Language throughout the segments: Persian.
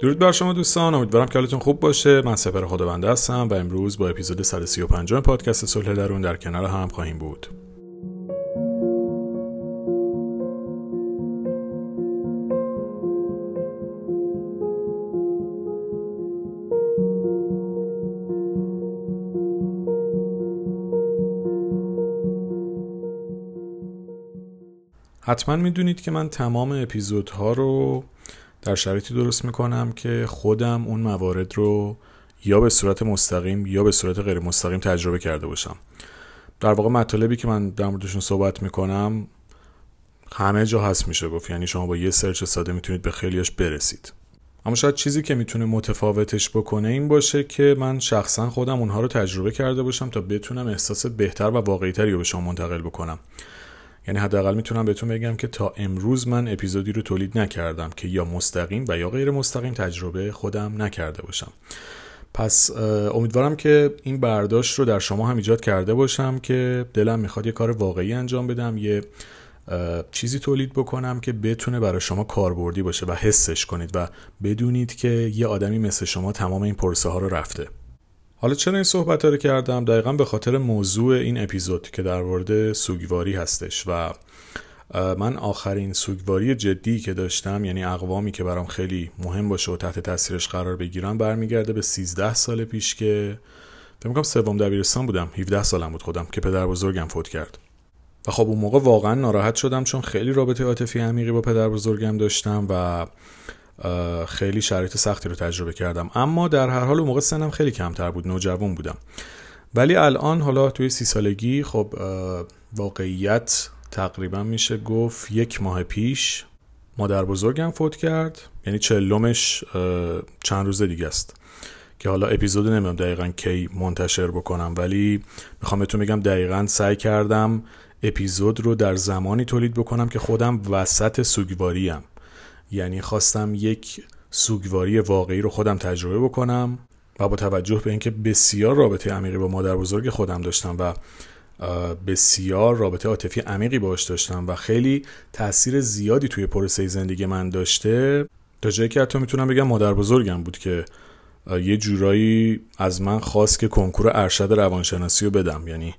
درود بر شما دوستان امیدوارم که حالتون خوب باشه. من سپر خداونده هستم و امروز با اپیزود 135 پادکست صلح درون در کنار هم خواهیم بود. حتما می‌دونید که من تمام اپیزودها رو در شرایطی درست می‌کنم که خودم اون موارد رو یا به صورت مستقیم یا به صورت غیر مستقیم تجربه کرده باشم. در واقع مطالبی که من در موردشون صحبت می‌کنم همه جا هست میشه گفت. یعنی شما با یه سرچ ساده می‌تونید به خیلیش برسید. اما شاید چیزی که می‌تونه متفاوتش بکنه این باشه که من شخصا خودم اونها رو تجربه کرده باشم تا بتونم احساس بهتر و واقعیتری رو به شما منتقل بکنم. یعنی حداقل می‌تونم بهتون بگم که تا امروز من اپیزودی رو تولید نکردم که یا مستقیم و یا غیر مستقیم تجربه خودم نکرده باشم. پس امیدوارم که این برداشت رو در شما هم ایجاد کرده باشم که دلم می‌خواد یه کار واقعی انجام بدم یه چیزی تولید بکنم که بتونه برای شما کاربردی باشه و حسش کنید و بدونید که یه آدمی مثل شما تمام این پرسه ها رو رفته. حالا چرا این صحبت رو کردم؟ دقیقا به خاطر موضوع این اپیزود که در مورد سوگواری هستش و من آخرین سوگواری جدی که داشتم یعنی اقوامی که برام خیلی مهم باشه و تحت تاثیرش قرار بگیرم برمیگرده به 13 سال پیش که فکر می‌کنم سوم دبیرستان بودم. 17 سالم بود خودم که پدر بزرگم فوت کرد. و خب اون موقع واقعا ناراحت شدم چون خیلی رابطه عاطفی عمیقی با پدر بزرگم داشتم و خیلی شرایط سختی رو تجربه کردم. اما در هر حال اون موقع سنم خیلی کمتر بود نوجوان بودم. ولی الان حالا توی سی سالگی خب واقعیت تقریبا میشه گفت یک ماه پیش مادر بزرگم فوت کرد. یعنی چلومش چند روز دیگه است که حالا اپیزود نمی‌دونم دقیقا کی منتشر بکنم ولی می‌خوام بهتون بگم دقیقا سعی کردم اپیزود رو در زمانی تولید بکنم که خودم وسط سوگواریم. یعنی خواستم یک سوگواری واقعی رو خودم تجربه بکنم و با توجه به اینکه بسیار رابطه عمیقی با مادر بزرگ خودم داشتم و بسیار رابطه عاطفی عمیقی باش داشتم و خیلی تاثیر زیادی توی پروسه زندگی من داشته تا جایی که حتی می‌تونم بگم مادر بزرگم بود که یه جورایی از من خواست که کنکور ارشد روانشناسی رو بدم. یعنی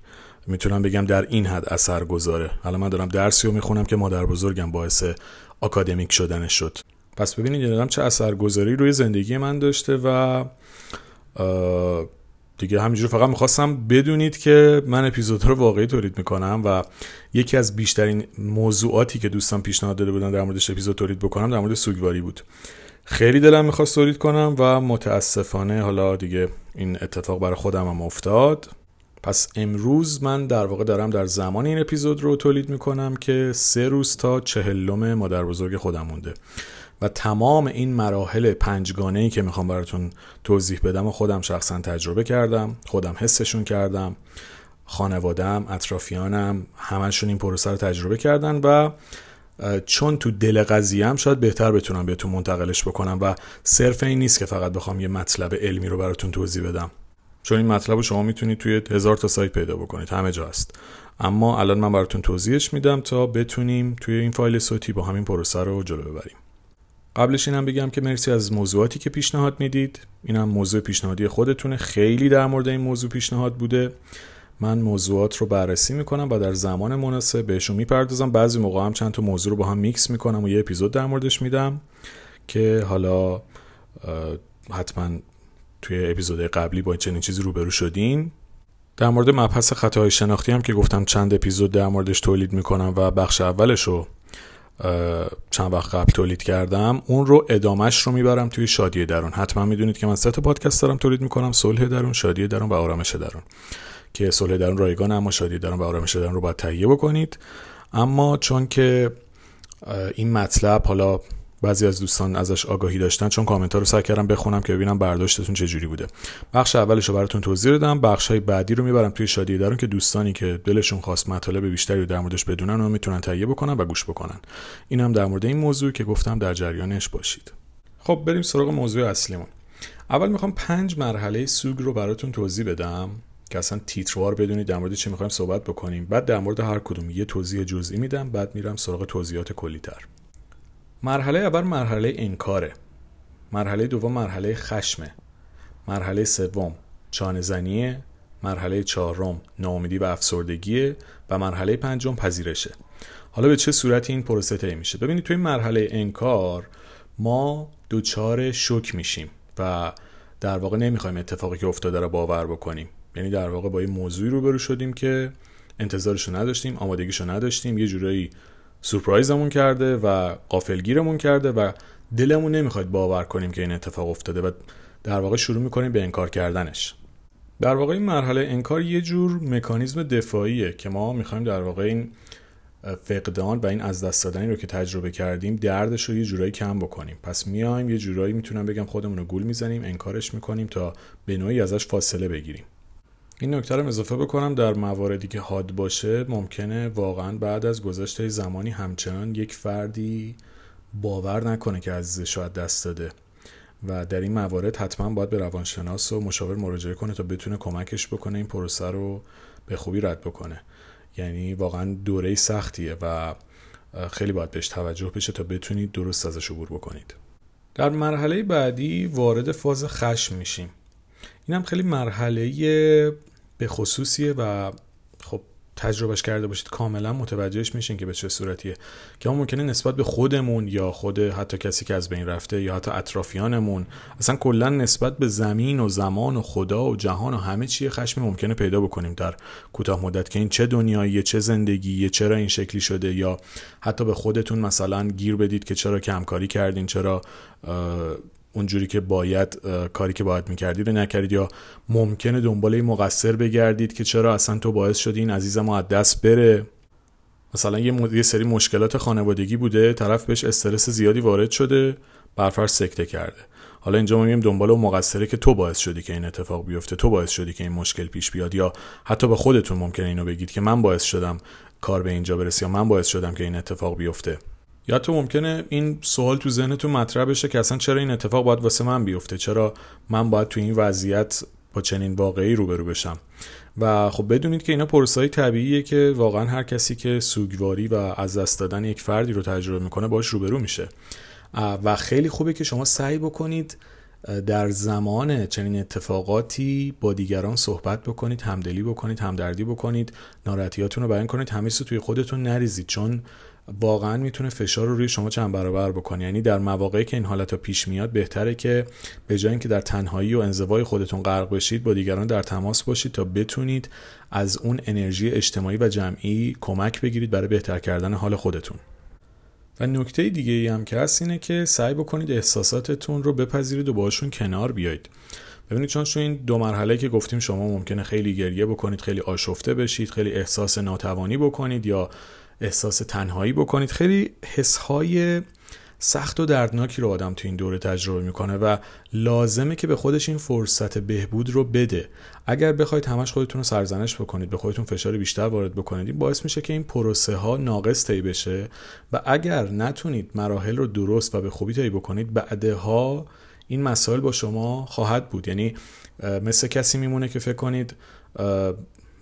می‌تونم بگم در این حد اثر گذاره. حالا من دارم درسی رو می‌خونم که مادر بزرگم باعث آکادمیک شدنش شد. پس ببینید یادم چه اثرگذاری روی زندگی من داشته و دیگه همینجور فقط می‌خواستم بدونید که من اپیزود رو واقعی تولید می‌کنم و یکی از بیشترین موضوعاتی که دوستان پیشنهاد داده بودن در موردش اپیزود تولید بکنم در مورد سوگواری بود. خیلی دلم می‌خواست تولید کنم و متاسفانه حالا دیگه این اتفاق برای خودم هم افتاد. پس امروز من در واقع دارم در زمان این اپیزود رو تولید می‌کنم که سه روز تا چهلم مادر بزرگ خودم مونده. و تمام این مراحل پنجگانه ای که می‌خوام براتون توضیح بدم و خودم شخصا تجربه کردم خودم حسشون کردم خانوادم اطرافیانم همشون این پروسه رو تجربه کردن و چون تو دل قضیه هم شاید بهتر بتونم بهتون منتقلش بکنم و صرف این نیست که فقط بخوام یه مطلب علمی رو براتون توضیح بدم. چون این مطلب رو شما می‌تونید توی هزار تا سایت پیدا بکنید. همه جا هست. اما الان من براتون توضیحش میدم تا بتونیم توی این فایل صوتی با همین پروسه رو جلو ببریم. قبلش اینم بگم که مرسی از موضوعاتی که پیشنهاد می‌دید. اینم موضوع پیشنهادی خودتونه. خیلی در مورد این موضوع پیشنهاد بوده. من موضوعات رو بررسی می‌کنم و در زمان مناسب بهشون می‌پردازم. بعضی موقع هم چند تا موضوع رو با هم میکس می‌کنم و یه اپیزود در موردش میدم که حالا حتما توی اپیزود قبلی با چنین چیزی روبرو شدین؟ در مورد مبحث خطاهای شناختی هم که گفتم چند اپیزود در موردش تولید می‌کنم و بخش اولش رو چند وقت قبل تولید کردم اون رو ادامش رو می‌برم توی شادی درون. حتما می‌دونید که من سه تا پادکست دارم تولید می‌کنم صلح درون شادی درون و آرامش درون. که صلح درون رایگان اما شادی درون و آرامش درون رو باید تهیه بکنید. اما چون که این مطلب حالا بعضی از دوستان ازش آگاهی داشتن چون کامنت ها رو سعی کردم بخونم که ببینم برداشتتون چه جوری بوده. بخش اولش رو براتون توضیح دادم. بخش های بعدی رو می‌برم توی شادی درون که دوستانی که دلشون خواست مطالب بیشتری رو در موردش بدونن و می‌تونن تهیه بکنن و گوش بکنن. این هم در مورد این موضوع که گفتم در جریانش باشید. خب بریم سراغ موضوع اصلیمون. اول می‌خوام پنج مرحله سوگ رو براتون توضیح بدم که اصلا تیتروار بدونید در مورد چی می‌خوایم صحبت بکنیم. بعد در مورد هر کدوم یه توضیح جزئی میدم بعد میرم سراغ توضیحات کلیتر. مرحله اول مرحله انکاره. مرحله دوم مرحله خشمه. مرحله سوم چانه مرحله چهارم ناامیدی و افسردگیه و مرحله پنجم پذیرشه. حالا به چه صورتی این پروسه طی میشه؟ ببینید توی مرحله انکار ما دوچار شوک میشیم و در واقع نمی‌خوایم اتفاقی که افتاده رو باور بکنیم. یعنی در واقع با یه موضوعی روبرو شدیم که انتظارشو نداشتیم آمادگیشو نداشتیم یه جورایی سورپرایزمون کرده و قافلگیرمون کرده و دلمون نمی‌خواد باور کنیم که این اتفاق افتاده و در واقع شروع می‌کنیم به انکار کردنش. در واقع این مرحله انکار یه جور مکانیزم دفاعیه که ما می‌خوایم در واقع این فقدان و این از دست دادنی رو که تجربه کردیم دردش رو یه جورایی کم بکنیم. پس میایم یه جورایی می‌تونم بگم خودمون رو گول می‌زنیم انکارش می‌کنیم تا به نوعی ازش فاصله بگیریم. این نکته رو اضافه بکنم در مواردی که حاد باشه ممکنه واقعا بعد از گذشته زمانی همچنان یک فردی باور نکنه که عزیزش شاید دست داده. و در این موارد حتما باید به روانشناس و مشاور مراجعه کنه تا بتونه کمکش بکنه این پروسه رو به خوبی رد بکنه. یعنی واقعا دوره سختیه و خیلی باید بهش توجه بشه تا بتونید درست ازش عبور بکنید. در مرحله بعدی وارد فاز خشم میشیم. اینم خیلی مرحله به خصوصیه و خب تجربهش کرده باشید کاملا متوجهش میشین که به چه صورتیه. که ما ممکنه نسبت به خودمون یا خود حتی کسی که از بین رفته یا حتی اطرافیانمون اصلا کلا نسبت به زمین و زمان و خدا و جهان و همه چی خشمی ممکنه پیدا بکنیم در کوتاه مدت که این چه دنیاییه چه زندگیه چرا این شکلی شده یا حتی به خودتون مثلا گیر بدید که چرا کمکاری کردین چرا اونجوری که باید کاری که باید می‌کردید رو نکردید یا ممکنه دنبال مقصر بگردید که چرا اصلا تو باعث شدی این عزیزم از دست بره؟ مثلا یه, یه سری مشکلات خانوادگی بوده طرف بهش استرس زیادی وارد شده برفرض سکته کرده. حالا اینجا ما میگیم دنبال اون مقصره که تو باعث شدی که این اتفاق بیفته تو باعث شدی که این مشکل پیش بیاد یا حتی به خودتون ممکنه اینو بگید که من باعث شدم کار به اینجا برسه یا من باعث شدم که این اتفاق بیفته. یا تو ممکنه این سوال تو ذهنتون مطرح بشه که اصلا چرا این اتفاق باید واسه من بیفته؟ چرا من باید تو این وضعیت با چنین واقعی روبرو بشم؟ و خب بدونید که اینا پروسای طبیعیه که واقعا هر کسی که سوگواری و از دست دادن یک فردی رو تجربه می‌کنه باش روبرو میشه. و خیلی خوبه که شما سعی بکنید در زمان چنین اتفاقاتی با دیگران صحبت بکنید همدلی بکنید همدردی بکنید ناراحتیاتون رو بیان کنید همه توی خودتون نریزید. چون واقعا می‌تونه فشار رو روی شما چند برابر بکنه. یعنی در مواقعی که این حالت پیش میاد بهتره که به جای اینکه در تنهایی و انزوای خودتون غرق بشید با دیگران در تماس باشید تا بتونید از اون انرژی اجتماعی و جمعی کمک بگیرید برای بهتر کردن حال خودتون. و نکته دیگه ای هم که هست اینه که سعی بکنید احساساتتون رو بپذیرید و باشون کنار بیایید. ببینید چون تو این دو مرحله که گفتیم شما ممکنه خیلی گریه بکنید خیلی آشفته بشید خیلی احساس ناتوانی بکنید یا احساس تنهایی بکنید. خیلی حسهای سخت و دردناکی رو آدم تو این دوره تجربه می‌کنه و لازمه که به خودش این فرصت بهبود رو بده. اگر بخواید همش خودتون رو سرزنش بکنید به خودتون فشار بیشتر وارد بکنید این باعث میشه که این پروسه ها ناقص طی بشه و اگر نتونید مراحل رو درست و به خوبی طی بکنید بعدها این مسائل با شما خواهد بود. یعنی مثل کسی میمونه که فکر کنید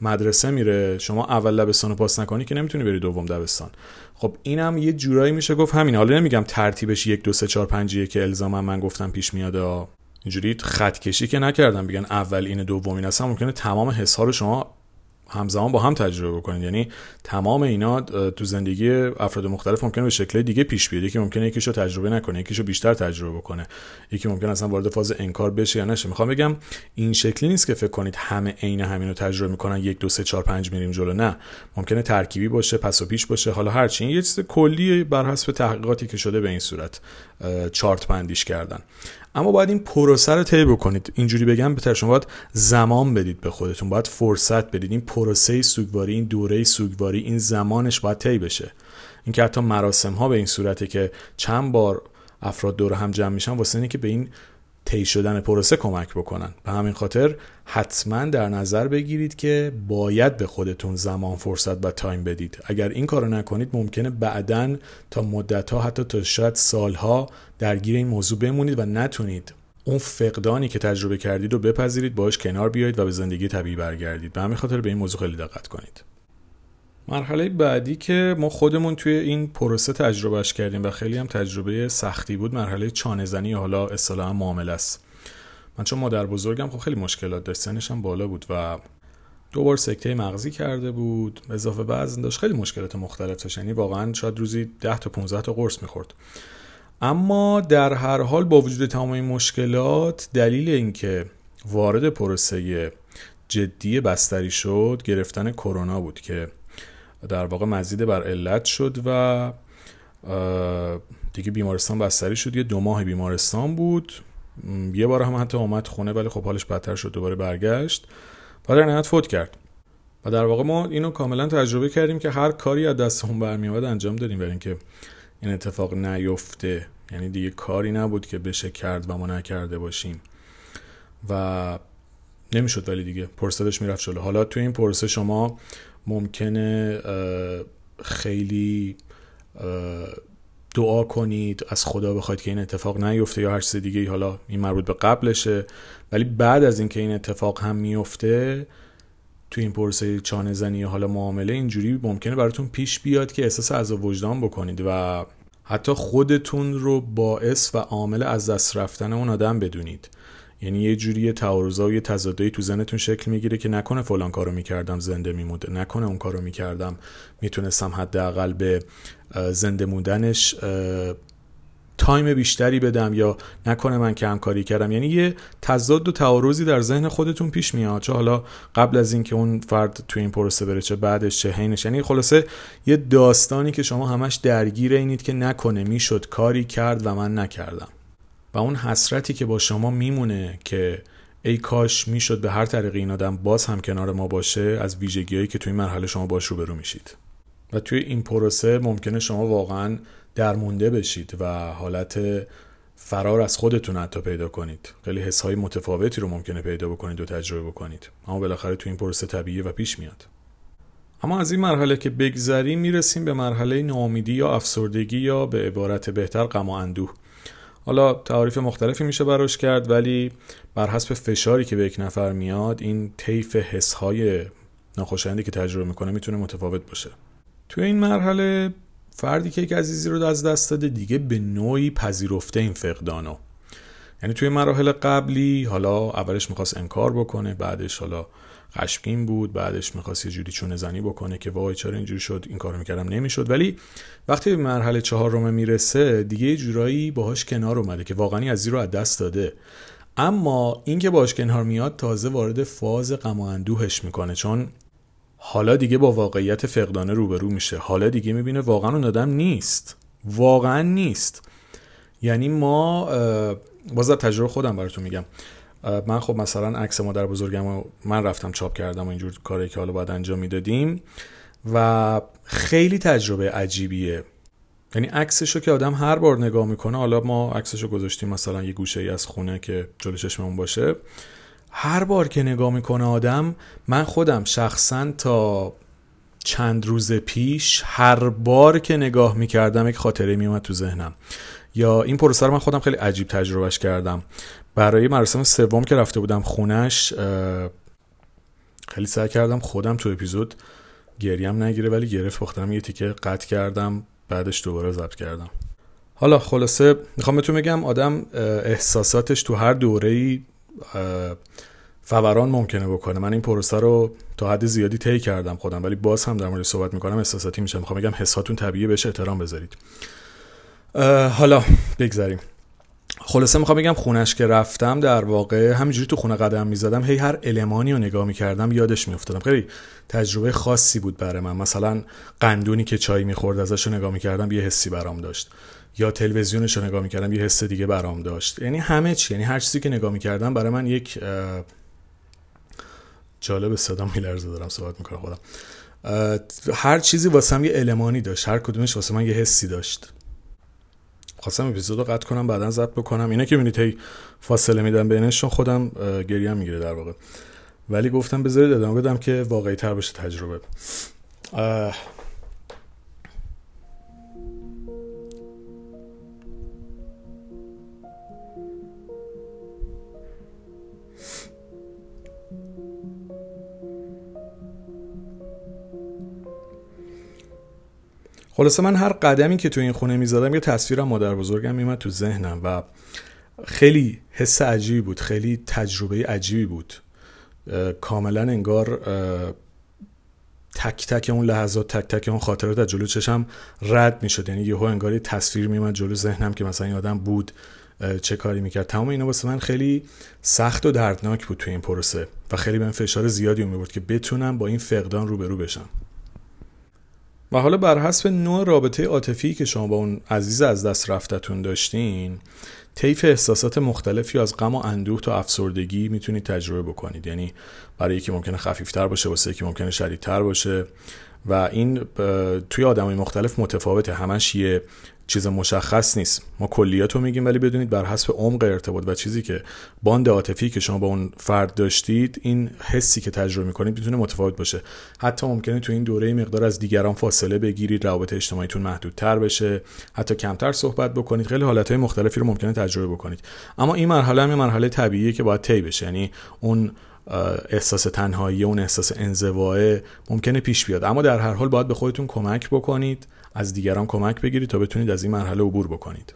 مدرسه میره شما اول لبستان رو پاس نکنی که نمی‌تونی بری دوم دبستان. خب اینم یه جورایی میشه گفت همین. حالا نمیگم ترتیبش یک دو سه چهار پنجیه که الزاما من گفتم پیش میاد. اینجوری خط کشی که نکردم. بگن اول این دوم این اصلا ممکنه تمام حس رو شما همزمان با هم تجربه بکنید یعنی تمام اینا تو زندگی افراد مختلف ممکنه به شکل دیگه پیش بیاد. یکی ممکنه یکیشو تجربه نکنه یکیشو بیشتر تجربه بکنه. یکی ممکنه اصلا وارد فاز انکار بشه یا نشه. می‌خوام بگم این شکلی نیست که فکر کنید همه عین همین رو تجربه می‌کنن یک دو سه چهار پنج میریم جلو. نه. ممکنه ترکیبی باشه پس و پیش باشه. حالا هرچی این یه چیز کلی بر حسب تحقیقاتی که شده به این صورت چارت بندیش کردن. اما باید این پروسه رو طی بکنید. اینجوری بگم بهتر شما باید زمان بدید به خودتون. باید فرصت بدید. این پروسه سوگواری این دوره سوگواری این زمانش باید طی بشه. اینکه حتی مراسم ها به این صورته که چند بار افراد دور هم جمع میشن واسه اینه که به این طی شدن پروسه کمک بکنن. به همین خاطر حتما در نظر بگیرید که باید به خودتون زمان فرصت و تایم بدید. اگر این کارو نکنید ممکنه بعدا تا مدت ها حتی تا شاید سالها درگیر این موضوع بمونید و نتونید اون فقدانی که تجربه کردید رو بپذیرید باش کنار بیایید و به زندگی طبیعی برگردید. به همین خاطر به این موضوع خیلی دقت کنید. مرحله بعدی که ما خودمون توی این پروسه تجربهش کردیم و خیلی هم تجربه سختی بود مرحله چانه زنی حالا اصطلاحا معامله است. من چون مادر بزرگم خب خیلی مشکلات داشت سنش هم بالا بود و دو بار سکته مغزی کرده بود اضافه وزن داشت. خیلی مشکلات مختلف داشت یعنی واقعا شاید روزی 10 تا 15 تا قرص می‌خورد. اما در هر حال با وجود تمام این مشکلات دلیل اینکه وارد پروسه جدی بستری شد گرفتن کرونا بود که در واقع مزید بر علت شد و دیگه بیمارستان بستری شد. یه دو ماه بیمارستان بود. یه بار هم حتی اومد خونه ولی خب حالش بدتر شد دوباره برگشت. و در نهایت فوت کرد. و در واقع ما اینو کاملا تجربه کردیم که هر کاری از دستمون برمیاد انجام دادیم برای اینکه این اتفاق نیفته. یعنی دیگه کاری نبود که بشه کرد و ما نکرده باشیم. و نمی‌شد ولی دیگه پرسدش می‌رفت حالا تو این پرسه شما ممکنه خیلی دعا کنید از خدا بخواید که این اتفاق نیفته یا هر چیز دیگه حالا این مربوط به قبلشه. ولی بعد از اینکه این اتفاق هم میفته تو این پرسه چانه زنی حالا معامله اینجوری ممکنه براتون پیش بیاد که احساس از وجدان بکنید و حتی خودتون رو باعث و عامل از دست رفتن اون آدم بدونید. یعنی یه جوری تعارضا و یه تضادایی تو ذهنتون شکل می‌گیره که نکنه فلان کارو می‌کردم زنده میموده نکنه اون کارو می‌کردم. می‌تونستم حداقل به زنده موندنش تایم بیشتری بدم یا نکنه من کم کاری کردم. یعنی یه تضاد و تعارضی در ذهن خودتون پیش میاد. چه حالا قبل از اینکه اون فرد تو این پروسه بره چه بعدش چه حینش. یعنی خلاصه یه داستانی که شما همش درگیر اینید که نکنه می‌شد کاری کرد و من نکردم. و اون حسرتی که با شما میمونه که ای کاش می‌شد به هر طریقی این آدم باز هم کنار ما باشه از ویژگیهایی که توی این مرحله شما باش روبرو میشید. و توی این پروسه ممکنه شما واقعا درمونده بشید و حالت فرار از خودتون حتی پیدا کنید. خیلی حس های متفاوتی رو ممکنه پیدا بکنید و تجربه بکنید. اما بالاخره توی این پروسه طبیعی و پیش میاد. اما از این مرحله که بگذریم می‌رسیم به مرحله ناامیدی یا افسردگی یا به عبارت بهتر غم و اندوه. حالا تعاریف مختلفی میشه براش کرد ولی بر حسب فشاری که به یک نفر میاد این طیف حسهای ناخوشایندی که تجربه می‌کنه می‌تونه متفاوت باشه. توی این مرحله فردی که یک عزیزی رو از دست داده دیگه به نوعی پذیرفته این فقدانو. یعنی توی مراحل قبلی حالا اولش می‌خواست انکار بکنه بعدش حالا خشمگین بود بعدش می‌خواست یه جوری چونه زنی بکنه که وای چرا اینجوری شد این کارو می‌کردم نمی‌شد. ولی وقتی به مرحله چهارم می‌رسه دیگه یه جورایی باهاش کنار اومده که واقعا از رو از دست داده. اما اینکه باهاش کنار میاد تازه وارد فاز غم و اندوهش می‌کنه چون حالا دیگه با واقعیت فقدانه روبرو میشه. حالا دیگه می‌بینه واقعا اون آدم نیست. واقعا نیست. یعنی ما باز تجربه خودم براتون میگم. من خب مثلا عکس مادر بزرگم و من رفتم چاپ کردم و اینجور کاری که حالا باید انجام می‌دادیم و خیلی تجربه عجیبیه. یعنی عکسشو که آدم هر بار نگاه می‌کنه حالا ما عکسشو گذاشتیم مثلا یه گوشه ای از خونه که جلو چشممون باشه هر بار که نگاه می‌کنه آدم من خودم شخصا تا چند روز پیش هر بار که نگاه می‌کردم یک خاطره میومد تو ذهنم. یا این پروسه رو من خودم خیلی عجیب تجربهش کردم. برای مراسم سوم که رفته بودم خونش خیلی سعی کردم خودم تو اپیزود گریم نگیره ولی گرفت بختم یه تیکه قطع کردم بعدش دوباره ضبط کردم. حالا خلاصه می‌خوام بهتون بگم آدم احساساتش تو هر دوره ای فوران ممکنه بکنه. من این پروسه رو تا حد زیادی طی کردم خودم ولی باز هم در مورد صحبت می‌کنم احساساتی میشه می‌خوام بگم حساتون طبیعی بشه احترام بذارید. حالا بگذاریم. خلاصه می‌خوام بگم خونش که رفتم در واقع همینجوری تو خونه قدم می‌زدم هی هر المانی رو نگاه می‌کردم یادش میافتادم. خیلی تجربه خاصی بود برای من. مثلا قندونی که چای می‌خورد ازش رو نگاه می‌کردم یه حسی برام داشت. یا تلویزیونش رو نگاه می‌کردم یه حس دیگه برام داشت. یعنی همه چی یعنی هر چیزی که نگاه می‌کردم برای من یک جالب صدا میلرزه دارم صحبت می‌کنم خودم. هر چیزی واسم یه المانی داشت هر کدومش واسه من یه حسی داشت. خواستم اپیزود رو قطع کنم بعدا ضبط بکنم. اینا که می‌بینید هی فاصله میدم بینشون خودم گریه می‌گیره در واقع. ولی گفتم بذارید ادامه بدم که واقعی تر بشه تجربه. خلاصه من هر قدمی که تو این خونه می‌زدم یه تصویرم مادر بزرگم میمد تو ذهنم و خیلی حس عجیبی بود خیلی تجربه عجیبی بود. کاملا انگار تک تک اون لحظات تک تک اون خاطرات از جلو چشم رد می‌شد. یعنی یهو انگار یه تصویر میومد جلو ذهنم که مثلا این آدم بود چه کاری می‌کرد. تمام اینا واسه من خیلی سخت و دردناک بود توی این پروسه و خیلی بهم فشار زیادی بود که بتونم با این فقدان روبرو بشم. و حالا بر حسب نوع رابطه عاطفی که شما با اون عزیز از دست رفتتون داشتین طیف احساسات مختلفی از غم و اندوه تا افسردگی می‌تونید تجربه بکنید. یعنی برای یکی ممکنه خفیفتر باشه واسه یکی ممکنه شدیدتر باشه. و این توی آدمای مختلف متفاوته. همش یه چیز مشخص نیست. ما کلیات رو میگیم ولی بدونید بر حسب عمق ارتباط و چیزی که باند عاطفی که شما با اون فرد داشتید این حسی که تجربه می‌کنید می‌تونه متفاوت باشه. حتی ممکنه تو این دوره مقدار از دیگران فاصله بگیرید روابط اجتماعیتون محدودتر بشه حتی کمتر صحبت بکنید. خیلی حالتهای مختلفی رو ممکنه تجربه بکنید. اما این مرحله هم مرحله طبیعیه که باید طی بشه. یعنی اون احساس تنهایی اون احساس انزواه ممکنه پیش بیاد. اما در هر حال باید به خودتون کمک بکنید از دیگران کمک بگیرید تا بتونید از این مرحله عبور بکنید.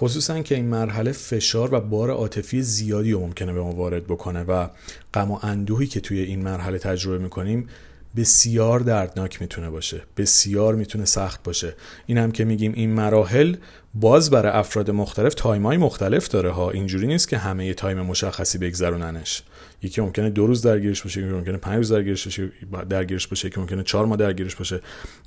خصوصا که این مرحله فشار و بار عاطفی زیادی رو ممکنه به ما وارد بکنه و غم و اندوهی که توی این مرحله تجربه می‌کنیم بسیار دردناک می‌تونه باشه بسیار می‌تونه سخت باشه. این هم که میگیم این مراحل باز برای افراد مختلف تایمای مختلف داره ها. اینجوری نیست که همه یه time مشخصی بگذروننش. یکی ممکنه دو روز درگیرش باشه یکی ممکنه پنج روز درگیرش باشه درگیرش باشه یکی ممکنه چهار ماه درگیرش باشه.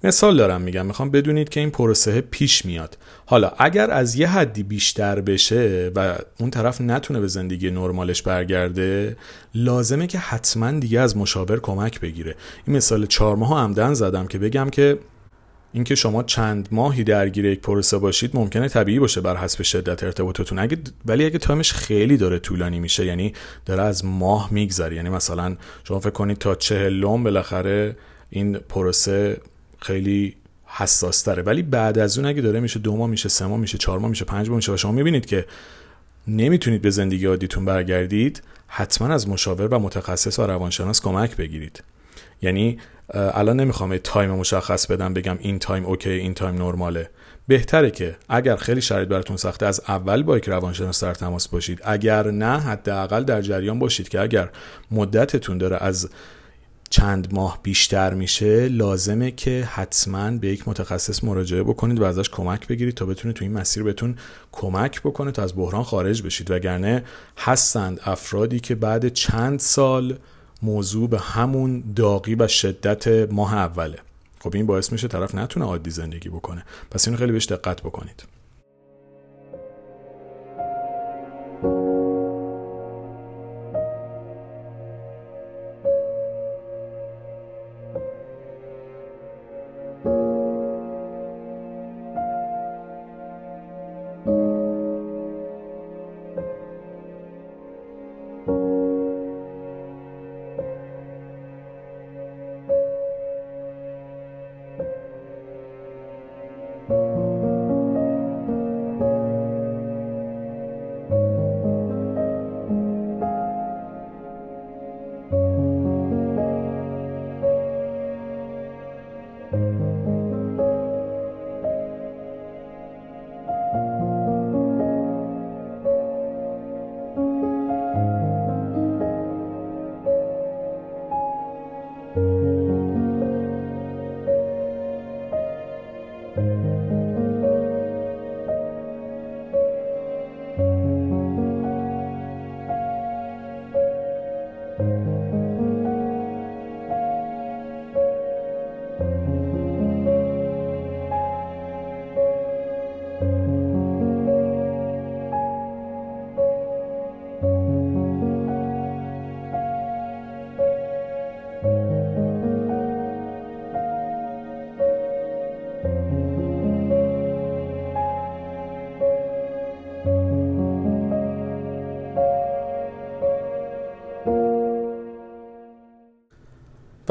مثال دارم میگم می‌خوام بدونید که این پروسه پیش میاد. حالا اگر از یه حدی بیشتر بشه و اون طرف نتونه به زندگی نرمالش برگرده لازمه که حتما دیگه از مشاور کمک بگیره. این مثال چهار ماه عمدن زدم که بگم که اینکه شما چند ماهی درگیر یک پروسه باشید ممکنه طبیعی باشه بر حسب شدت ارتباطتون. اگه ولی اگه تایمش خیلی داره طولانی میشه یعنی داره از ماه میگذره. یعنی مثلا شما فکر کنید تا چهلم بالاخره این پروسه خیلی حساس تره ولی بعد از اون اگه داره میشه دو ماه میشه سه ماه میشه چهار ماه میشه پنج ماه میشه و شما می‌بینید که نمی‌تونید به زندگی عادیتون برگردید حتما از مشاور و متخصص و روانشناس کمک بگیرید. یعنی الان نمی‌خوام time مشخص بدم بگم این time OK این time نرماله. بهتره که اگر خیلی شرایط براتون سخته از اول با یک روانشناس در تماس باشید. اگر نه حداقل در جریان باشید که اگر مدتتون داره از چند ماه بیشتر میشه لازمه که حتما به یک متخصص مراجعه بکنید و ازش کمک بگیرید تا بتونه تو این مسیر بهتون کمک بکنه تا از بحران خارج بشید. وگرنه هستند افرادی که بعد چند سال موضوع به همون داغی و شدت ماه اوله. خب این باعث میشه طرف نتونه عادی زندگی بکنه. پس اینو خیلی بهش دقت بکنید.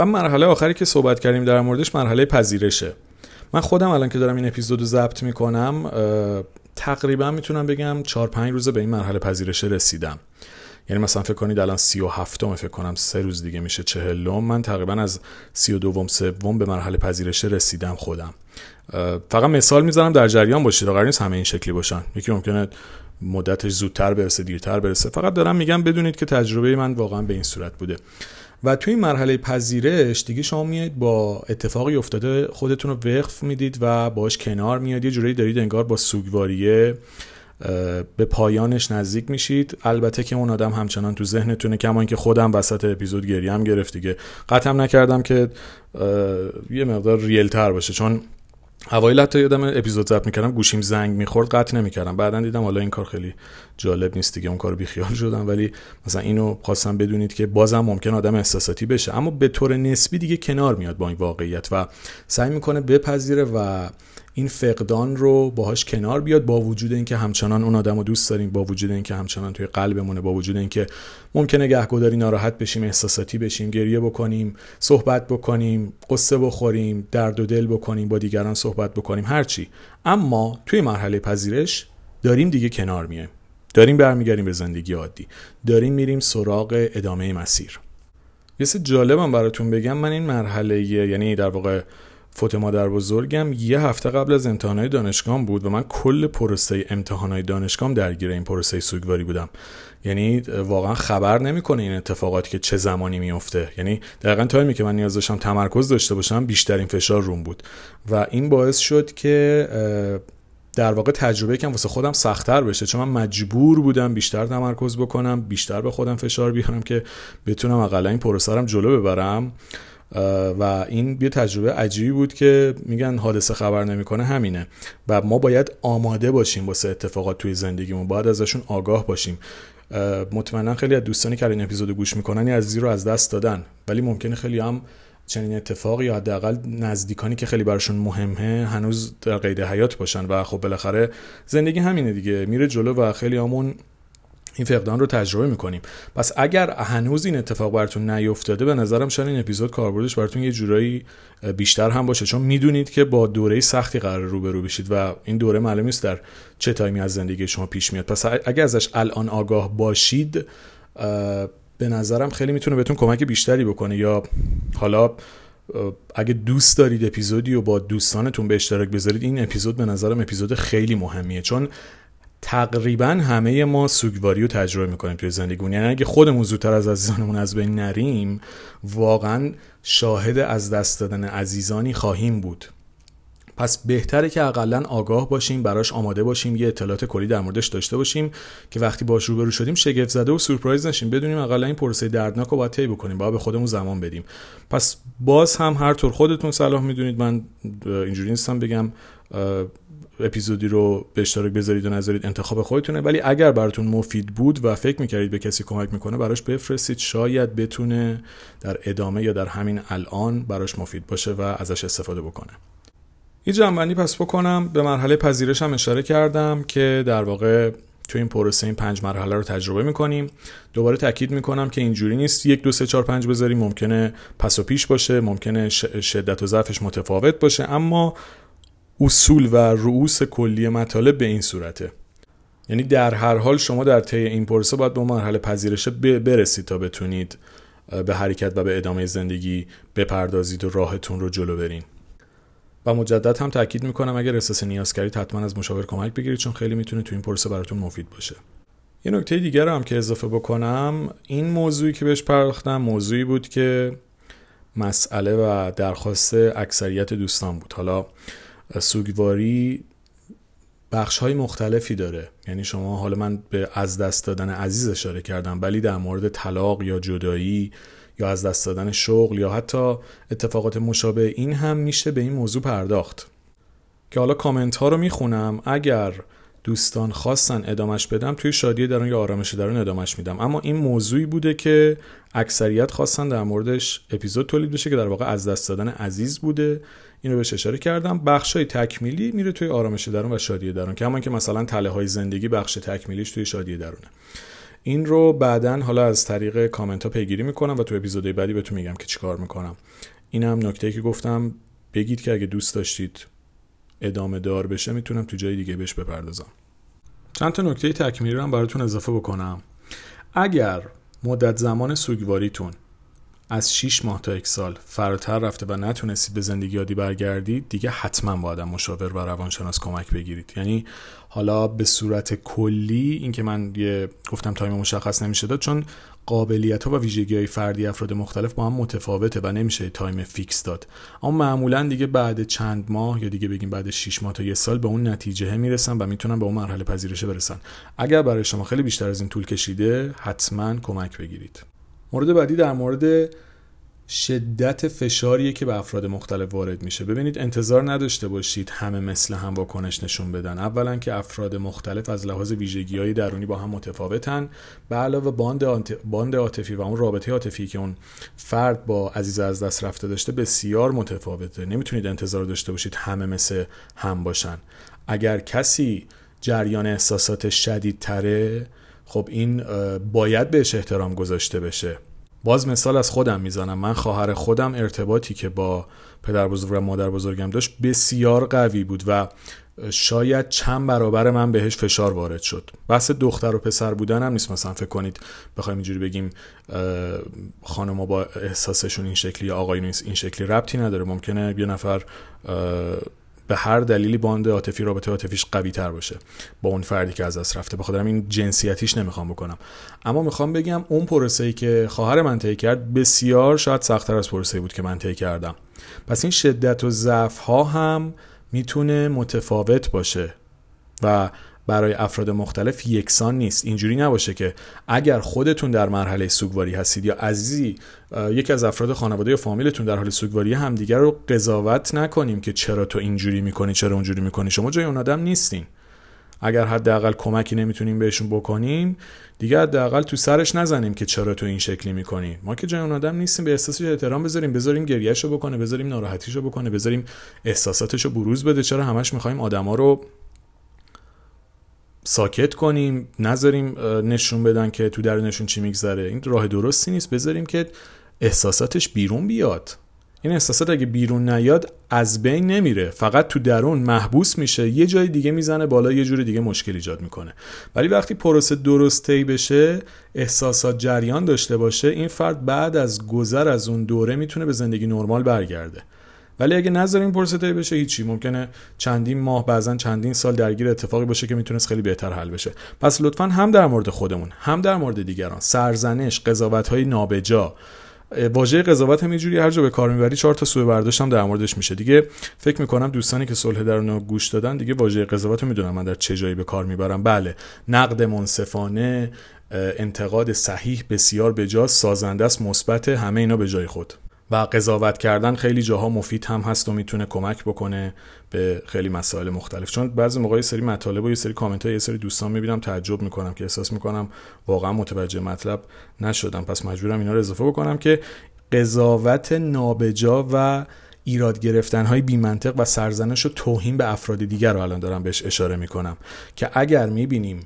و مرحله آخری که صحبت کردیم در موردش مرحله پذیرشه. من خودم الان که دارم این اپیزودو ضبط می‌کنم تقریبا می‌تونم بگم 4 5 روزه به این مرحله پذیرشه رسیدم. یعنی مثلا فکر کنید الان سی و هفتم فکر کنم سه روز دیگه میشه چهلم من تقریبا از سی و دوم سوم به مرحله پذیرش رسیدم خودم. فقط مثال می‌زنم در جریان باشید قرار نیست همه این شکلی باشن. یکی ممکنه مدتش زودتر برسه دیرتر برسه. فقط دارم میگم بدونید که تجربه من واقعا به این صورت بوده. و توی مرحله پذیرش دیگه شما میاد با اتفاقی افتاده خودتون رو وقف می‌دید و باش کنار میاد. یه جوری دارید انگار با سوگواریه به پایانش نزدیک میشید. البته که اون آدم همچنان تو ذهنتونه کما اینکه خودم وسط اپیزود گریه هم گرفت دیگه. قطعم نکردم که یه مقدار ریل تر باشه. چون اوایل حتی یادم اپیزود ضبط می‌کردم گوشیم زنگ می‌خورد قطع نمی‌کردم. بعدا دیدم حالا این کار خیلی جالب نیست دیگه اون کارو بیخیال شدم. ولی مثلا اینو خواستم بدونید که بازم ممکن آدم احساساتی بشه. اما به طور نسبی دیگه کنار میاد با این واقعیت و سعی می‌کنه بپذیره و این فقدان رو باهاش کنار بیاد با وجود اینکه همچنان اون آدم رو دوست داریم با وجود اینکه همچنان توی قلبمونه با وجود اینکه ممکنه گهگداری ناراحت بشیم احساساتی بشیم گریه بکنیم صحبت بکنیم قصه بخوریم درد و دل بکنیم با دیگران صحبت بکنیم هرچی اما توی مرحله پذیرش داریم دیگه کنار میایم. داریم برمیگردیم به زندگی عادی. داریم میریم سراغ ادامه مسیر. یه جالبم براتون بگم. من این مرحله یعنی در واقع فوت مادر بزرگم یه هفته قبل از امتحانات دانشگاه بود و من کل پروسه امتحانات دانشگاه درگیر این پروسه سوگواری بودم. یعنی واقعا خبر نمی‌کنه این اتفاقاتی که چه زمانی میفته یعنی دقیقا تایمی که من نیاز داشتم تمرکز داشته باشم بیشترین فشار روم بود. و این باعث شد که در واقع تجربه کم واسه خودم سختتر بشه. چون من مجبور بودم بیشتر تمرکز بکنم بیشتر به خودم فشار بیارم که بتونم اقلا این پروسه جلو ببرم. و این یه تجربه عجیبی بود که میگن حادثه خبر نمی‌کنه همینه. و ما باید آماده باشیم واسه اتفاقات توی زندگیمون. باید ازشون آگاه باشیم. مطمئنا خیلی از دوستانی که این اپیزود گوش می‌کنن از زیر رو از دست دادن. ولی ممکنه خیلی هم چنین اتفاقی یا حداقل نزدیکانی که خیلی براشون مهمه هنوز در قید حیات باشن. و خب بالاخره زندگی همینه دیگه. میره جلو و خیلی همون این فقدان رو تجربه می‌کنیم. پس اگر هنوز این اتفاق براتون نیفتاده به نظرم شاید این اپیزود کاربردش براتون یه جورایی بیشتر هم باشه. چون می‌دونید که با دوره سختی قرار روبرو بشید و این دوره معلوم است در چه تایمی از زندگی شما پیش میاد. پس اگر ازش الان آگاه باشید به نظرم خیلی می‌تونه بهتون کمک بیشتری بکنه. یا حالا اگه دوست دارید اپیزودی و با دوستانتون به اشتراک بذارید این اپیزود به نظرم اپیزود خیلی مهمیه. چون تقریبا همه ما سوگواری رو تجربه می‌کنیم توی زندگیمون. یعنی اگه خودمون زودتر از عزیزانمون از بین نریم واقعا شاهد از دست دادن عزیزانی خواهیم بود. پس بهتره که اقلا آگاه باشیم براش آماده باشیم یه اطلاعات کلی در موردش داشته باشیم که وقتی باش روبرو شدیم شگفت زده و سورپرایز نشیم. بدونیم اقلا این پروسه دردناک رو باید طی بکنیم باید به خودمون زمان بدیم. پس باز هم هر طور خودتون صلاح می‌دونید. من اینجوری نیستم بگم اپیزودی رو به اشتراک بذارید و نذارید انتخاب خودتونه. ولی اگر براتون مفید بود و فکر می‌کردید به کسی کمک می‌کنه براش بفرستید. شاید بتونه در ادامه یا در همین الان براش مفید باشه و ازش استفاده بکنه. این جنبندی پس بکنم. به مرحله پذیرش هم اشاره کردم که در واقع تو این پروسه این پنج مرحله رو تجربه می‌کنیم. دوباره تاکید می‌کنم که اینجوری نیست. یک دو سه چهار پنج بذاریم. ممکنه پس و پیش باشه. ممکنه شدت و ضعفش متفاوت باشه. اما اصول و رؤوس کلی مطالب به این صورته. یعنی در هر حال شما در طی این پروسه باید به مرحله پذیرش برسید تا بتونید به حرکت و به ادامه زندگی بپردازید و راهتون رو جلو برین. و مجدد هم تاکید می‌کنم اگر احساس نیاز کردید حتما از مشاور کمک بگیرید چون خیلی می‌تونه تو این پروسه براتون مفید باشه. یه نکته دیگر هم که اضافه بکنم این موضوعی که بهش پرداختم موضوعی بود که مسئله و درخواست اکثریت دوستان بود. حالا سوگواری بخش های مختلفی داره. یعنی شما حالا من به از دست دادن عزیز اشاره کردم ولی در مورد طلاق یا جدایی یا از دست دادن شغل یا حتی اتفاقات مشابه این هم میشه به این موضوع پرداخت. که حالا کامنت ها رو می‌خونم. اگر دوستان خواستن ادامش بدم توی شادی درون یا آرامش درون ادامش میدم. اما این موضوعی بوده که اکثریت خواستن در موردش اپیزود تولید بشه که در واقع از دست دادن عزیز بوده. اینو بهش اشاره کردم. بخش های تکمیلی میره توی آرامش درون و شادی درون که همون که مثلا تله های زندگی بخش تکمیلیش توی شادی درونه. این رو بعدا حالا از طریق کامنت ها پیگیری می‌کنم و تو اپیزودهای بعدی بهتون میگم که چیکار می‌کنم. این هم نکته که گفتم بگید که اگه دوست داشتید ادامه دار بشه می‌تونم تو جای دیگه بهش بپردازم. چند تا نکته تکمیلی رو هم براتون اضافه بکنم. اگر مدت زمان سوگواریتون از 6 ماه تا یک سال فراتر رفته و نتونستید به زندگی عادی برگردید دیگه حتما باید مشاور و روانشناس کمک بگیرید. یعنی حالا به صورت کلی اینکه من یه گفتم تایم مشخص نمیشه داد چون قابلیت ها و ویژگی های فردی افراد مختلف با هم متفاوته و نمیشه time fix داد. اما معمولا دیگه بعد چند ماه یا دیگه بگیم بعد 6 ماه تا یه سال به اون نتیجه می‌رسن و می‌تونن به اون مرحله پذیرشه برسن. اگر برای شما خیلی بیشتر از این طول کشیده حتما کمک بگیرید. مورد بعدی در مورد شدت فشاریه که به افراد مختلف وارد میشه. ببینید انتظار نداشته باشید همه مثل هم واکنش نشون بدن. اولا که افراد مختلف از لحاظ ویژگی های درونی با هم متفاوتن. به علاوه باند عاطفی و اون رابطه عاطفی که اون فرد با عزیز از دست رفته داشته بسیار متفاوته. نمی‌تونید انتظار داشته باشید همه مثل هم باشن. اگر کسی جریان احساسات شدید تره خب این باید بهش احترام گذاشته بشه. باز مثال از خودم می‌زنم. من خواهر خودم ارتباطی که با پدر بزرگ و مادر بزرگم داشت بسیار قوی بود و شاید چند برابر من بهش فشار وارد شد. بحث دختر و پسر بودن هم نیست. مثلا فکر کنید بخوایم اینجوری بگیم خانم با احساسشون این شکلی یا آقایون این شکلی ربطی نداره. ممکنه یه نفر به هر دلیلی باند عاطفی رابطه عاطفیش قوی تر باشه. با اون فردی که از دست رفته. بخاطر این جنسیتیش نمی‌خوام بکنم. اما می‌خوام بگم اون پروسه ای که خواهر من طی کرد بسیار شاید سختتر از پروسه بود که من طی کردم. پس این شدت و ضعف ها هم می‌تونه متفاوت باشه و برای افراد مختلف یکسان نیست. اینجوری نباشه که اگر خودتون در مرحله سوگواری هستید یا عزیزی یکی از افراد خانواده یا فامیلتون در حال سوگواری همدیگر رو قضاوت نکنیم که چرا تو اینجوری می‌کنی چرا اونجوری می‌کنی. شما جای اون آدم نیستین. اگر حداقل کمکی نمی‌تونیم بهشون بکنیم دیگه حداقل تو سرش نزنیم که چرا تو این شکلی می‌کنی. ما که جای اون آدم نیستیم به احساسش احترام بذاریم بذاریم گریهشو بکنه بذاریم ناراحتیشو بکنه بذاریم احساساتشو بروز بده. چرا همش می‌خوایم آدما رو ساکت کنیم نذاریم نشون بدن که تو درونشون چی میگذره. این راه درستی نیست بذاریم که احساساتش بیرون بیاد. این احساسات اگه بیرون نیاد از بین نمیره. فقط تو درون محبوس میشه یه جای دیگه می‌زنه بالا یه جور دیگه مشکل ایجاد می‌کنه. ولی وقتی پروسه درست بشه احساسات جریان داشته باشه این فرد بعد از گذر از اون دوره می‌تونه به زندگی نرمال برگرده. ولی اگه نذاریم پروسه طی بشه هیچی. ممکنه چندین ماه بعضا چندین سال درگیر اتفاقی باشه که می‌تونست خیلی بهتر حل بشه. پس لطفا هم در مورد خودمون هم در مورد دیگران. سرزنش قضاوت های نابجا واژه قضاوت هم اینجوری هر جا به کار می‌بری چهار تا سوء برداشت هم در موردش میشه. دیگه فکر می‌کنم دوستانی که صلح درون گوش دادن دیگه واژه قضاوت رو می‌دونم من در چه جایی به کار می‌برم. بله نقد منصفانه انتقاد صحیح بسیار بجاست سازنده است مثبت همه اینا به جای خود. و قضاوت کردن خیلی جاها مفید هم هست و می‌تونه کمک بکنه به خیلی مسائل مختلف. چون بعضی موقع یه سری مطالب و یه سری کامنت های یه سری دوستان می‌بینم تعجب می‌کنم که احساس می‌کنم واقعا متوجه مطلب نشدم. پس مجبورم اینا رو اضافه بکنم که قضاوت نابجا و ایراد گرفتن های بیمنطق و سرزنش و توهین به افراد دیگر رو الان دارم بهش اشاره می‌کنم که اگر می‌بینیم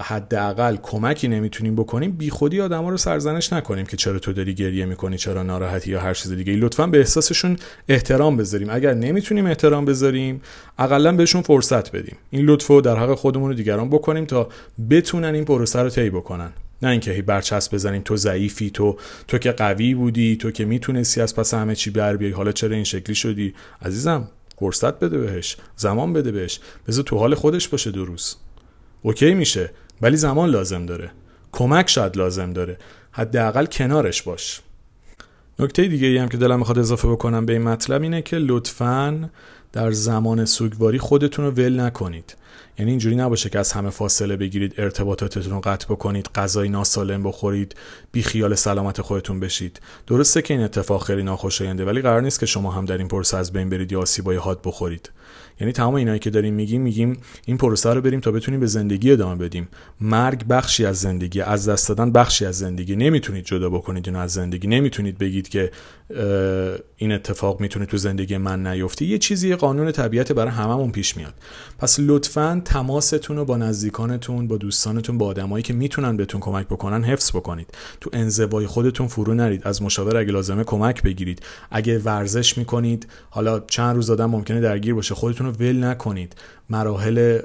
حداقل کمکی نمی‌تونیم بکنیم بیخودی آدما رو سرزنش نکنیم که چرا تو داری گریه می‌کنی چرا ناراحتی یا هر چیز دیگه لطفا به احساسشون احترام بذاریم. اگر نمی‌تونیم احترام بذاریم اقلا بهشون فرصت بدیم. این لطفو در حق خودمون و دیگران بکنیم تا بتونن این پروسه رو طی بکنن. نه اینکه هی برچسب بزنیم تو ضعیفی تو تو که قوی بودی تو که می‌تونستی از پس همه چی بر بیای حالا چرا این شکلی شدی؟ عزیزم فرصت بده بهش زمان بده بهش. بذار تو حال خودش باشه دو روز. اوکی میشه ولی زمان لازم داره. کمک شاید لازم داره. حداقل کنارش باش. نکته دیگه ای هم که دلم می‌خواد اضافه بکنم به این مطلب اینه که لطفاً در زمان سوگواری خودتون رو ول نکنید. یعنی اینجوری نباشه که از همه فاصله بگیرید ارتباطاتتون رو قطع بکنید غذای ناسالم بخورید بی خیال سلامت خودتون بشید. درسته که این اتفاق خیلی ناخوشاینده ولی قرار نیست که شما هم در این پرسه از بین برید یا آسیبای حاد بخورید. یعنی تمام اینایی که داریم میگیم میگیم این پروسه رو بریم تا بتونیم به زندگی ادامه بدیم. مرگ بخشی از زندگی از دست دادن بخشی از زندگی. نمی‌تونید جدا بکنید اینو از زندگی. نمی‌تونید بگید که این اتفاق می‌تونه تو زندگی من نیفته. یه چیزی قانون طبیعت برای هممون پیش میاد. پس لطفا تماستون رو با نزدیکانتون با دوستانتون با آدمایی که می‌تونن بهتون کمک بکنن حفظ بکنید. تو انزوای خودتون فرو نرید. از مشاور اگه لازمه کمک بگیرید. اگه ورزش می‌کنید حالا چند روز آدم ممکنه درگیر باشه. خودتون رو ول نکنید. مراحل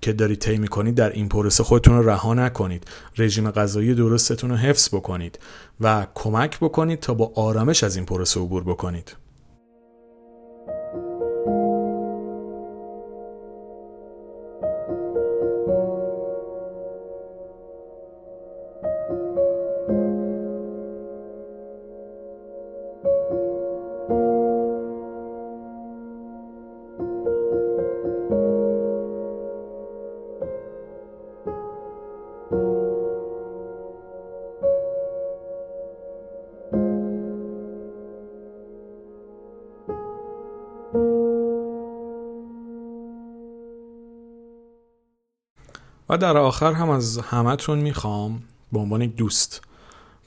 که دارید طی می‌کنید در این پروسه خودتون رو رها نکنید. رژیم غذایی درستتون رو حفظ بکنید و کمک بکنید تا با آرامش از این پروسه عبور بکنید. و در آخر هم از همتون می‌خوام به عنوان یک دوست.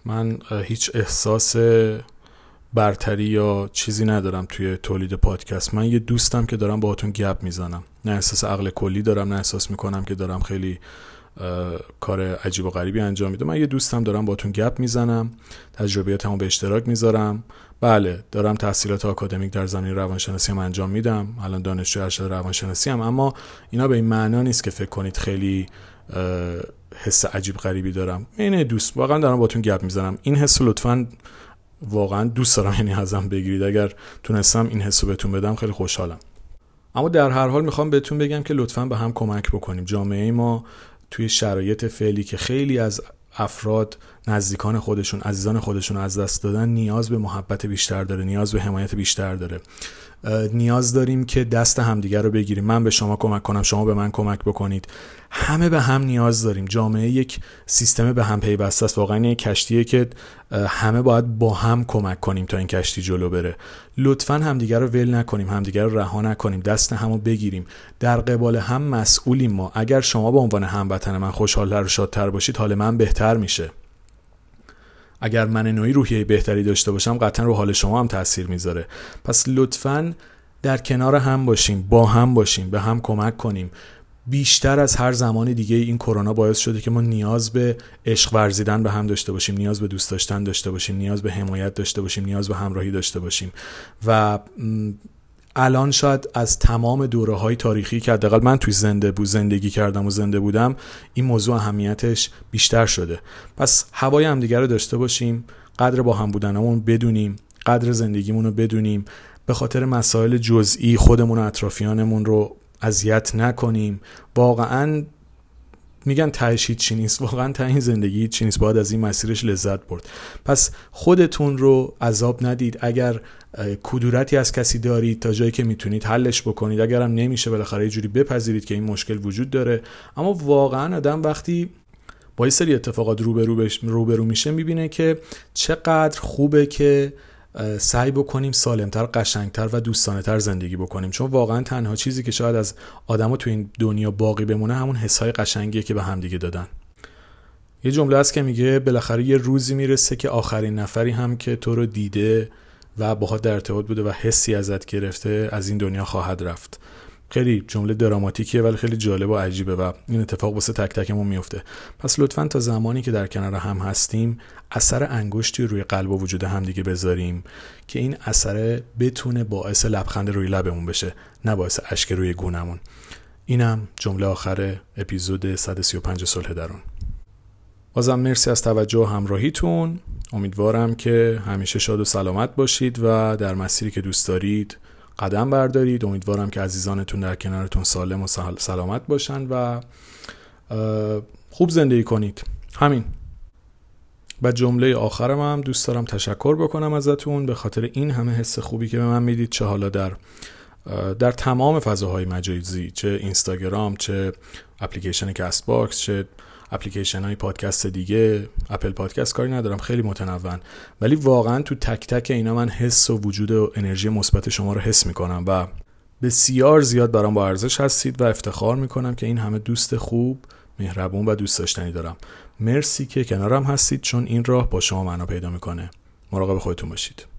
من هیچ احساس برتری یا چیزی ندارم توی تولید پادکست. من یه دوستم که دارم باهاتون گپ می‌زنم. نه احساس عقل کلی دارم نه احساس می‌کنم که دارم خیلی کار عجیب و غریبی انجام میدم. من یه دوستم دارم باتون گپ می‌زنم تجربیاتمو به اشتراک می‌ذارم. بله دارم تحصیلات آکادمیک در زمین روانشناسی هم انجام میدم. الان دانشجو ارشد روانشناسی هم اما اینا به این معنا نیست که فکر کنید خیلی حس عجیب غریبی دارم. این دوست واقعا دارم باتون گپ می‌زنم. این حس لطفا واقعا دوست دارم یعنی ازم بگیرید. اگر تونستم این حس رو بهتون بدم خیلی خوشحالم. اما در هر حال می‌خوام بهتون بگم که لطفا به هم کمک بکنیم. جامعه ما توی شرایط فعلی که خیلی از افراد نزدیکان خودشون عزیزان خودشون از دست دادن نیاز به محبت بیشتر داره نیاز به حمایت بیشتر داره. نیاز داریم که دست همدیگر رو بگیریم. من به شما کمک کنم شما به من کمک بکنید. همه به هم نیاز داریم. جامعه یک سیستم به هم پیوسته است. واقعا یک کشتیه که همه باید با هم کمک کنیم تا این کشتی جلو بره. لطفا همدیگر رو ول نکنیم همدیگر رو رها نکنیم دست همو بگیریم. در قبال هم مسئولیم ما. اگر شما به عنوان هموطن من خوشحالتر و شادتر باشید حال من بهتر میشه. اگر من نوعی روحیه بهتری داشته باشم قطعا رو حال شما هم تاثیر می‌ذاره. پس لطفا در کنار هم باشیم با هم باشیم به هم کمک کنیم. بیشتر از هر زمان دیگه این کرونا باعث شده که ما نیاز به عشق ورزیدن به هم داشته باشیم نیاز به دوست داشتن داشته باشیم نیاز به حمایت داشته باشیم نیاز به همراهی داشته باشیم. و الان شاید از تمام دوره های تاریخی که حداقل من توی زنده بود زندگی کردم و زنده بودم این موضوع اهمیتش بیشتر شده. پس هوای همدیگه رو داشته باشیم قدر با هم بودنمون بدونیم قدر زندگیمون رو بدونیم. به خاطر مسائل جزئی خودمون و اطرافیانمون رو اذیت نکنیم. واقعا میگن تهش چی نیست. واقعا ته این زندگی چی نیست. باید از این مسیرش لذت برد. پس خودتون رو عذاب ندید. اگر کدورتی از کسی دارید تا جایی که می‌تونید حلش بکنید. اگرم نمیشه بالاخره یه جوری بپذیرید که این مشکل وجود داره. اما واقعا آدم وقتی با یه سری اتفاقات روبرو روبرو میشه می‌بینه که چقدر خوبه که سعی بکنیم سالمتر قشنگتر و دوستانه تر زندگی بکنیم. چون واقعا تنها چیزی که شاید از آدما تو این دنیا باقی بمونه همون حسای قشنگیه که به همدیگه دادن. یه جمله است که میگه بالاخره یه روزی می‌رسه که آخرین نفری هم که تو رو دیده و باها در ارتباط بوده و حسی ازت گرفته از این دنیا خواهد رفت. خیلی جمله دراماتیکیه ولی خیلی جالب و عجیبه و این اتفاق واسه تک تکمون میفته. پس لطفا تا زمانی که در کنار هم هستیم اثر انگشتی روی قلب و وجود هم دیگه بذاریم که این اثر بتونه باعث لبخند روی لبمون بشه نه باعث اشک روی گونمون اینم جمله آخر اپیزود 135 صلح درون. بازم مرسی از توجه و همراهیتون. امیدوارم که همیشه شاد و سلامت باشید و در مسیری که دوست دارید قدم بردارید. امیدوارم که عزیزانتون در کنارتون سالم و سلامت باشن و خوب زندگی کنید. همین. و جمله آخرم هم دوست دارم تشکر بکنم ازتون. به خاطر این همه حس خوبی که به من می‌دید چه حالا در در تمام فضاهای مجازی چه اینستاگرام چه اپلیکیشن کست باکس چه اپلیکیشن های پادکست دیگه اپل پادکست کاری ندارم خیلی متنوع ولی واقعا تو تک تک اینا من حس و وجود و انرژی مثبت شما رو حس می‌کنم و بسیار زیاد برام با ارزش هستید و افتخار می‌کنم که این همه دوست خوب مهربون و دوست داشتنی دارم. مرسی که کنارم هستید چون این راه با شما معنا پیدا می‌کنه. مراقب خودتون باشید.